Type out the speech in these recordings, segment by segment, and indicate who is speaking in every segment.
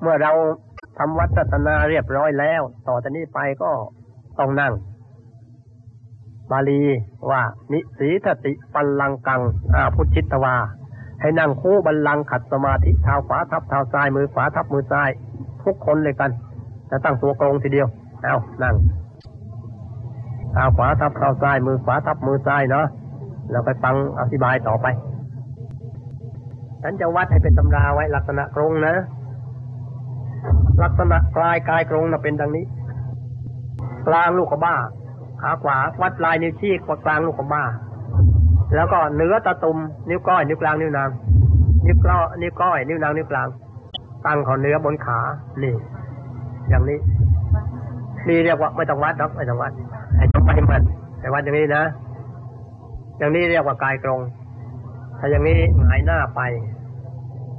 Speaker 1: เมื่อเราทำวัดศาสนาเรียบร้อยแล้ว ต่อจากนี้ไปก็ต้องนั่ง บาลีว่า นิสีทติปัลลังกังอาพุทธิตวา ให้นั่งคู่บัลลังขัดสมาธิเท้าขวาทับเท้าซ้ายมือขวาทับมือซ้าย ทุกคนเลยกันจะตั้งตัวตรงทีเดียว เอานั่งเท้าขวาทับเท้าซ้ายมือขวาทับมือซ้ายเนาะแล้วไปฟังอธิบายต่อไปฉันจะวัดให้เป็นตำราไว้ลักษณะกรงนะ ลักษณะกลายกายกรงนะเป็นดังนี้ กลางลูกกบ้า ขาขวาวัดลายนิ้วชี้กดกลางลูกกบ้า แล้วก็เนื้อตะตุ่มนิ้วก้อยนิ้วกลางนิ้วนางนิ้วก้อยนิ้วก้อยนิ้วนางนิ้วกลาง ตั้งของเนื้อบนขานี่ อย่างนี้นี่เรียกว่าไม่ต้องวัดหรอกไม่ต้องวัดให้ต้องไปมันแต่วัดอย่างนี้นะ อย่างนี้เรียกว่ากายกรงถ้าอย่างนี้หงายหน้าไป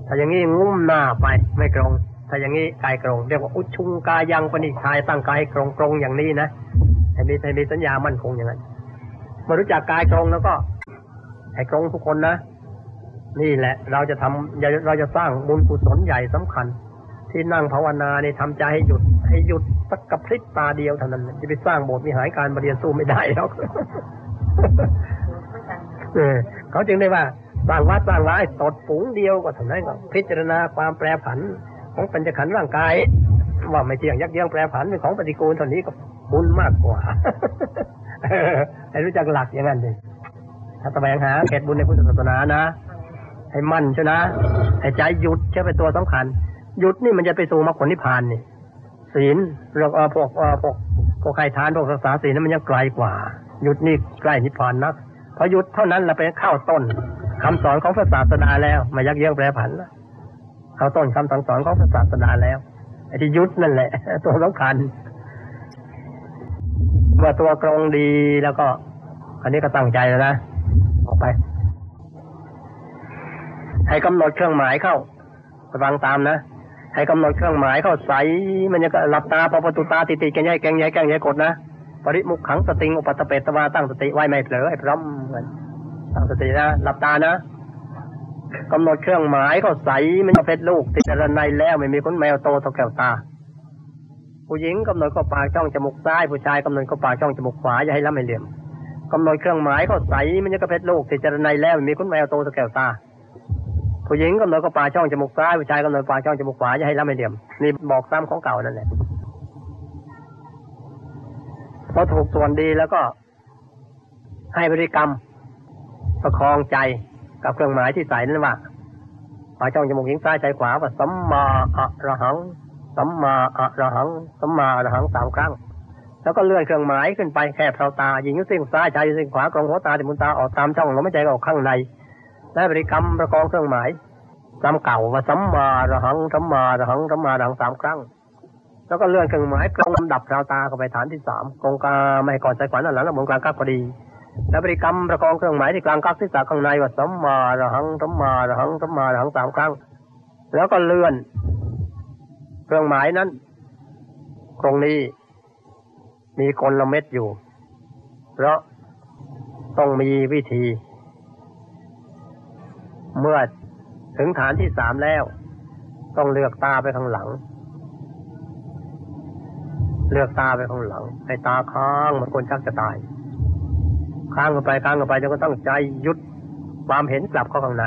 Speaker 1: ถ้าอย่างนี้งุ้มหน้าไปไม่กรง ถ้าอย่างนี้กายกรงเรียกว่าอุชุงกายังปณิชายตั้งกายกรงกรงอย่างนี้นะให้มีให้มีสัญญามั่นคงอย่างนั้นมื่อรู้จักกายกรงแล้วก็ให้กรงทุกคนนะนี่แหละ เราจะทำเราจะสร้างบุญกุศลใหญ่สำคัญ ที่นั่งภาวนาเนี่ยทำใจให้หยุด ให้หยุดสักกระพริบตาเดียวเท่านั้นจะไปสร้างโบสถ์มีหายการบรเรียนสู้ไม่ได้แล้วเออเขาจึงได้ว่าสร้างวัดสร้างร้ายตดฝูงเดียวก็เท่านั้นก็พิจารณาความแปรผัน ของปัญจขันธ์ร่างกาย ว่าไม่เที่ยงยักเยื้องแปรผันเป็นของปฏิกูลเท่านี้ก็บุญมากกว่าให้รู้จักหลักอย่างนั้นดิถ้าแสวงหาเขตบุญในพุทธศาสนานะ ให้มั่นชนะให้ใจหยุดใช่เป็นตัวสำคัญ หยุดนี่มันจะไปสู่มรรคผลนิพพานนี่ศีลเรื่องพวกพวกพวกใครทานพวกศึกษาศีลนั้นมันยังไกลกว่า หยุดนี่ใกล้นิพพานนักพอหยุดเท่านั้นเราไปเข้าต้นคำสอนของพระศาสดาแล้วมายักเยื้องแปรผันแล้ว เขาต้นคำสั่งสอนของพระศาสดาแล้วไอ้ที่ยุดนั่นแหละ ตัวสำคัญเมื่อตัวกรงดีแล้วก็ อันนี้ก็ตั้งใจแล้วนะออกไป ให้กำหนดเครื่องหมายเข้าไปฟังตามนะให้กำหนดเครื่องหมายเข้าใสมันจะหลับตาพอประตูตาติดติดแกงใหญ่แกงใหญ่แกงใหญ่กดนะปริมุขขังสติงอุปัตตเปตวาตั้งสติไว้ไม่เผลอไอ้พร้อมกันตั้งสตินะหลับตานะ กำหนดเครื่องหมายเขาใสมันเพชรลูก ติดระในแล้วไม่มีขนแมวโตเท่าแก้วตา ผู้หญิงกำหนดก็ปากช่องจมูกซ้ายผู้ชายกำหนดก็ปากช่องจมูกขวาอย่าให้ล้ำให้เหลี่ยมกำหนดเครื่องหมายเขาใสมันจะกระเพชรลูกติดระในแล้วไม่มีขนแมวโตเท่าแก้วตา ผู้หญิงกำหนดก็ปากช่องจมูกซ้ายผู้ชายกำหนดปากช่องจมูกขวาอย่าให้ล้ำให้เหลี่ยมนี่บอกซ้ำของเก่านั่นแหละพอถูกส่วนดีแล้วก็ให้บริกรรมประคองใจ กับเครื่องหมายที่ใส่นั่นว่าปากช่องจมูกหิงซ้ายใจขวาว่าสัมมาอะระหังสัมมาอะระหังสัมมาอะระหังสามครั้ง แล้วก็เลื่อนเครื่องหมายขึ้นไปแค่เท้าตาหญิงยุสิ่งซ้ายชายซิ่งขวากรองหัวตาติมุนตาออกตามช่องลมหายใจออกข้างในและบริกรรมประกองเครื่องหมายจำเก่าว่าสัมมาระหังสัมมาระหังสัมมาระหังสามครั้ง แล้วก็เลื่อนเครื่องหมายกลงลำดับเราตาเข้าไปฐานที่สามกองกาไม่ก่อนใจขวัญอันหลังและบนกลางกักพอดี แล้วบริกรรมประกองเครื่องหมายที่กลางกักที่สาข้างในว่าสัมมาระหังสัมมาระหังสัมมาระหังสามครั้ง แล้วก็เลื่อน เครื่องหมายนั้น ตรงนี้ มีกลเม็ดอยู่ เพราะต้องมีวิธี เมื่อถึงฐานที่สามแล้ว ต้องเลือกตาไปข้างหลัง เลือกตาไปข้างหลังให้ตาค้างมันคนชักจะตาย ค้างกันไปค้างกันไปจนก็ต้องใจยุดความเห็นกลับเข้าข้างใน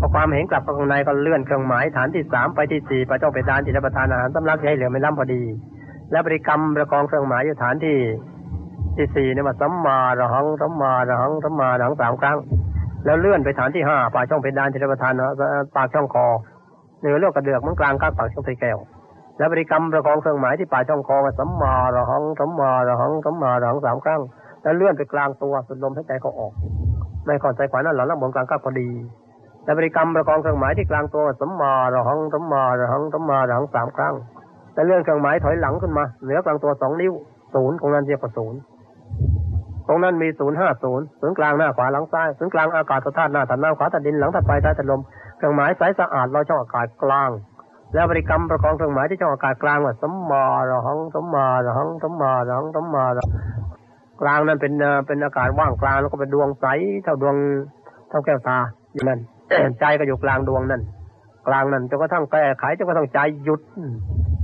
Speaker 1: พอความเห็นกลับเข้าข้างในก็เลื่อนเครื่องหมายฐานที่สามไปที่สี่ไปต้องไปฐานที่รับประทานอาหารสำลักให้เหลือไม่ล้ำพอดี และบริกรรมประกองเครื่องหมายอยู่ฐานที่ที่สี่เนี่ยมาสัมมาระหังสัมมาระหังสัมมาระหังสามครั้ง แล้วเลื่อนไปฐานที่ห้าปากช่องเพดานที่รับประทานปากช่องคอเหนือเลือกกระเดือกมันกลางก้างปากช่องไตแก้วและบริกรรมประกองเครื่องหมายที่ปากช่องคอมาสัมมาระหังสัมมาระหังสัมมาระหังสามครั้ง แล้วเลื่อนไปกลางตัวสุดลมหายใจเขาออกไม่ก่อนใจขวานั่นหลังล้วบนกลางก้างพอดีและบริกรรมประกองเครื่องหมายที่กลางตัวสัมมาระหังสัมมาระหังสัมมาระหังสามครั้งแล้วเลื่อนเครื่องหมายถอยหลังขึ้นมาเหนือกลางตัวสองนิ้วศูนย์ของนั้นเรียกว่าศูนย์ตรงนั้นมีศูนย์ห้าศูนย์ศูนย์กลางหน้าขวาหลังซ้ายศูนย์กลางอากาศธาตุหน้าถัดน้ำขวาถัดดินหลังถัดไฟท้ายถัดลมเครื่องหมายสายสะอาดเราช่องอากาศกลาง แล้วบริกรรมประกองเครื่องหมายที่ช่องอากาศกลางว่าสัมมาระหังสัมมาระหังสัมมาระหังสัมมาระ กลางนั้นเป็นเป็นอากาศว่างกลางแล้วก็เป็นดวงใสเท่าดวงเท่าแก้วตาอยู่นั่นใจก็อยู่กลางดวงนั่นกลางนั้นจนกระทั่งแก้ไขจนกระทั่งใจหยุด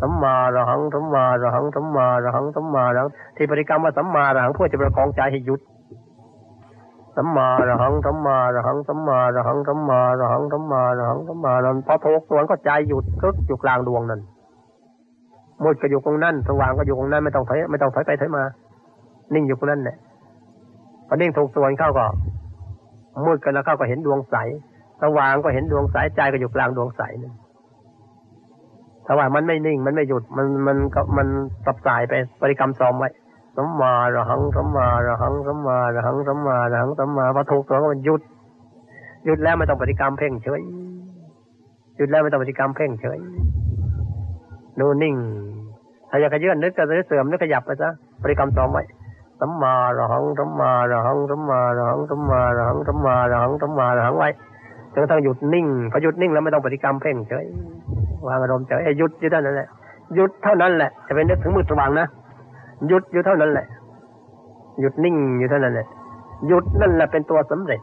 Speaker 1: สัมมาระหังสัมมาระหังสัมมาระหังสัมมาระหังที่บริกรรมว่าสัมมาระหังเพื่อจะประคองใจให้หยุดสัมมาระหังสัมมาระหังสัมมาระหังสัมมาระหังสัมมาระหังสัมมาระหังพอโทกสวนก็ใจหยุดกึกอยู่กลางดวงนั้นมืดก็อยู่ตรงนั้นสว่างก็อยู่ตรงนั้นไม่ต้องถอยไม่ต้องถอยไปถอยมา นิ่งอยู่ตรงนั้นเนี่ยพอนิ่งถูกส่วนเข้าก็มืดกันแล้วเข้าก็เห็นดวงใสสว่างก็เห็นดวงใสใจก็อยู่กลางดวงใสนั่นแต่ว่ามันไม่นิ่ง มันไม่หยุด มันมันก็มันสับสายไปบริกรรมซ้อมไว้สัมมาระหังสัมมาระหังสัมมาระหังสัมมาระหังสัมมาพอถูกตัวก็มันหยุดหยุดแล้วไม่ต้องบริกรรมเพ่งเฉยหยุดแล้วไม่ต้องบริกรรมเพ่งเฉยดูนิ่งถ้าอยากจะยื่นนึกก็จะเสื่อมนึกขยับไปซะบริกรรมซ้อมไว้ สัมมาระหังสัมมาระหังสัมมาระหังสัมมาระหังสัมมาระหังสัมมาระหังไว้จนกระทั่งหยุดนิ่งพอหยุดนิ่งแล้วไม่ต้องปฏิกรรมเพ่งเฉยวางอารมณ์เฉยหยุดอยู่เท่านั้นแหละหยุดเท่านั้นแหละจะเป็นนึกถึงมือสว่างนะหยุดอยู่เท่านั้นแหละ หยุดนิ่งอยู่เท่านั้นแหละหยุดนั่นแหละเป็นตัวสำเร็จ